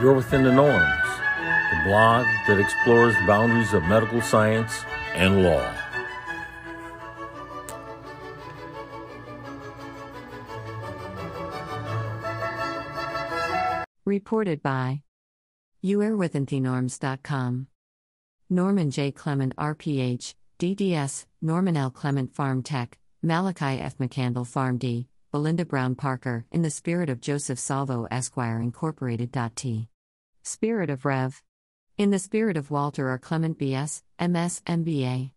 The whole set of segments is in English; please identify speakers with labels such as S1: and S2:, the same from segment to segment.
S1: You're Within the Norms, the blog that explores the boundaries of medical science and law.
S2: Reported by YouAreWithinTheNorms.com. Norman J. Clement RPH, DDS, Norman L. Clement Pharm Tech, Malachi F. McCandle PharmD, Belinda Brown Parker, in the spirit of Joseph Salvo Esquire Incorporated. T. Spirit of Rev. In the spirit of Walter R. Clement BS, MS, MBA.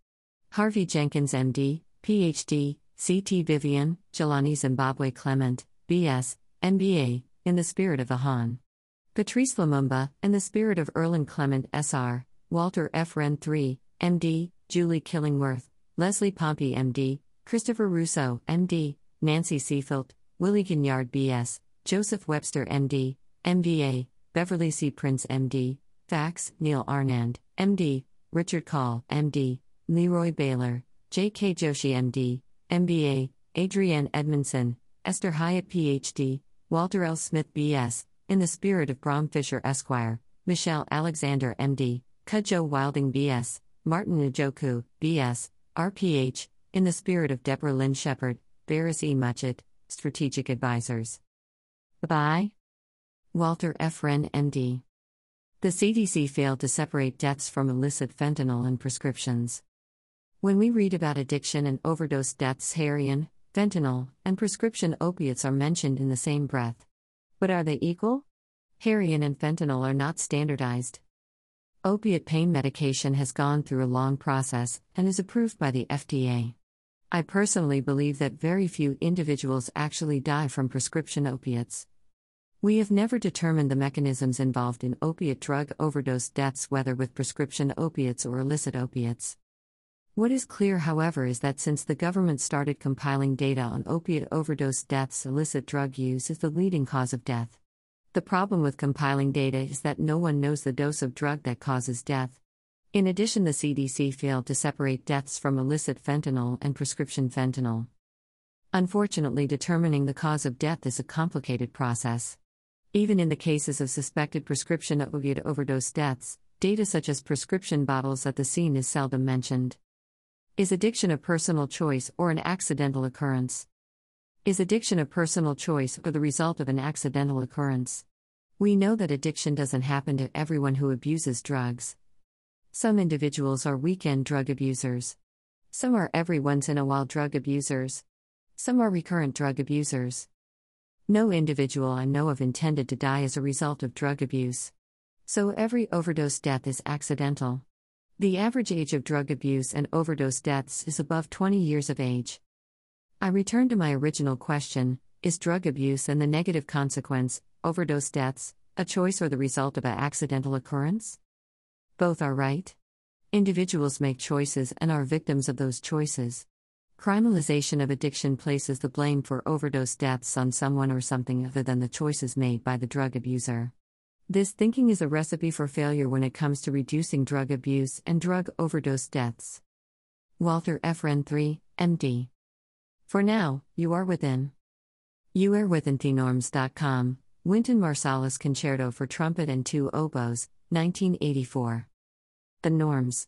S2: Harvey Jenkins MD, PhD, CT Vivian, Jelani Zimbabwe Clement, BS, MBA, in the spirit of Ahan. Patrice Lumumba, in the spirit of Erland Clement SR, Walter F. Wren III, MD, Julie Killingworth, Leslie Pompey MD, Christopher Russo, MD, Nancy Seafilt, Willie Gignard BS, Joseph Webster MD, MBA, Beverly C. Prince MD, Fax, Neil Anand, MD, Richard Call, MD, Leroy Baylor, J.K. Joshi MD, MBA, Adrienne Edmondson, Esther Hyatt PhD, Walter L. Smith BS, in the spirit of Brom Fisher Esquire, Michelle Alexander MD, Kudjo Wilding BS, Martin Njoku, BS, RPH, in the spirit of Deborah Lynn Shepard, Barris E. Muchett, Strategic Advisors. By Walter F. Wren, MD. The CDC failed to separate deaths from illicit fentanyl and prescriptions. When we read about addiction and overdose deaths, heroin, fentanyl, and prescription opiates are mentioned in the same breath. But are they equal? Heroin and fentanyl are not standardized. Opiate pain medication has gone through a long process and is approved by the FDA. I personally believe that very few individuals actually die from prescription opiates. We have never determined the mechanisms involved in opiate drug overdose deaths, whether with prescription opiates or illicit opiates. What is clear, however, is that since the government started compiling data on opiate overdose deaths, illicit drug use is the leading cause of death. The problem with compiling data is that no one knows the dose of drug that causes death. In addition, the CDC failed to separate deaths from illicit fentanyl and prescription fentanyl. Unfortunately, determining the cause of death is a complicated process. Even in the cases of suspected prescription opioid overdose deaths, data such as prescription bottles at the scene is seldom mentioned. Is addiction a personal choice or an accidental occurrence? Is addiction a personal choice or the result of an accidental occurrence? We know that addiction doesn't happen to everyone who abuses drugs. Some individuals are weekend drug abusers. Some are every once in a while drug abusers. Some are recurrent drug abusers. No individual I know of intended to die as a result of drug abuse. So every overdose death is accidental. The average age of drug abuse and overdose deaths is above 20 years of age. I return to my original question Is drug abuse and the negative consequence, overdose deaths, a choice or the result of an accidental occurrence? Both are right. Individuals make choices and are victims of those choices. Criminalization of addiction places the blame for overdose deaths on someone or something other than the choices made by the drug abuser. This thinking is a recipe for failure when it comes to reducing drug abuse and drug overdose deaths. Walter F. Wren III, MD. For now, you are within. You are within thenorms.com. Wynton Marsalis Concerto for Trumpet and Two Oboes, 1984. The Norms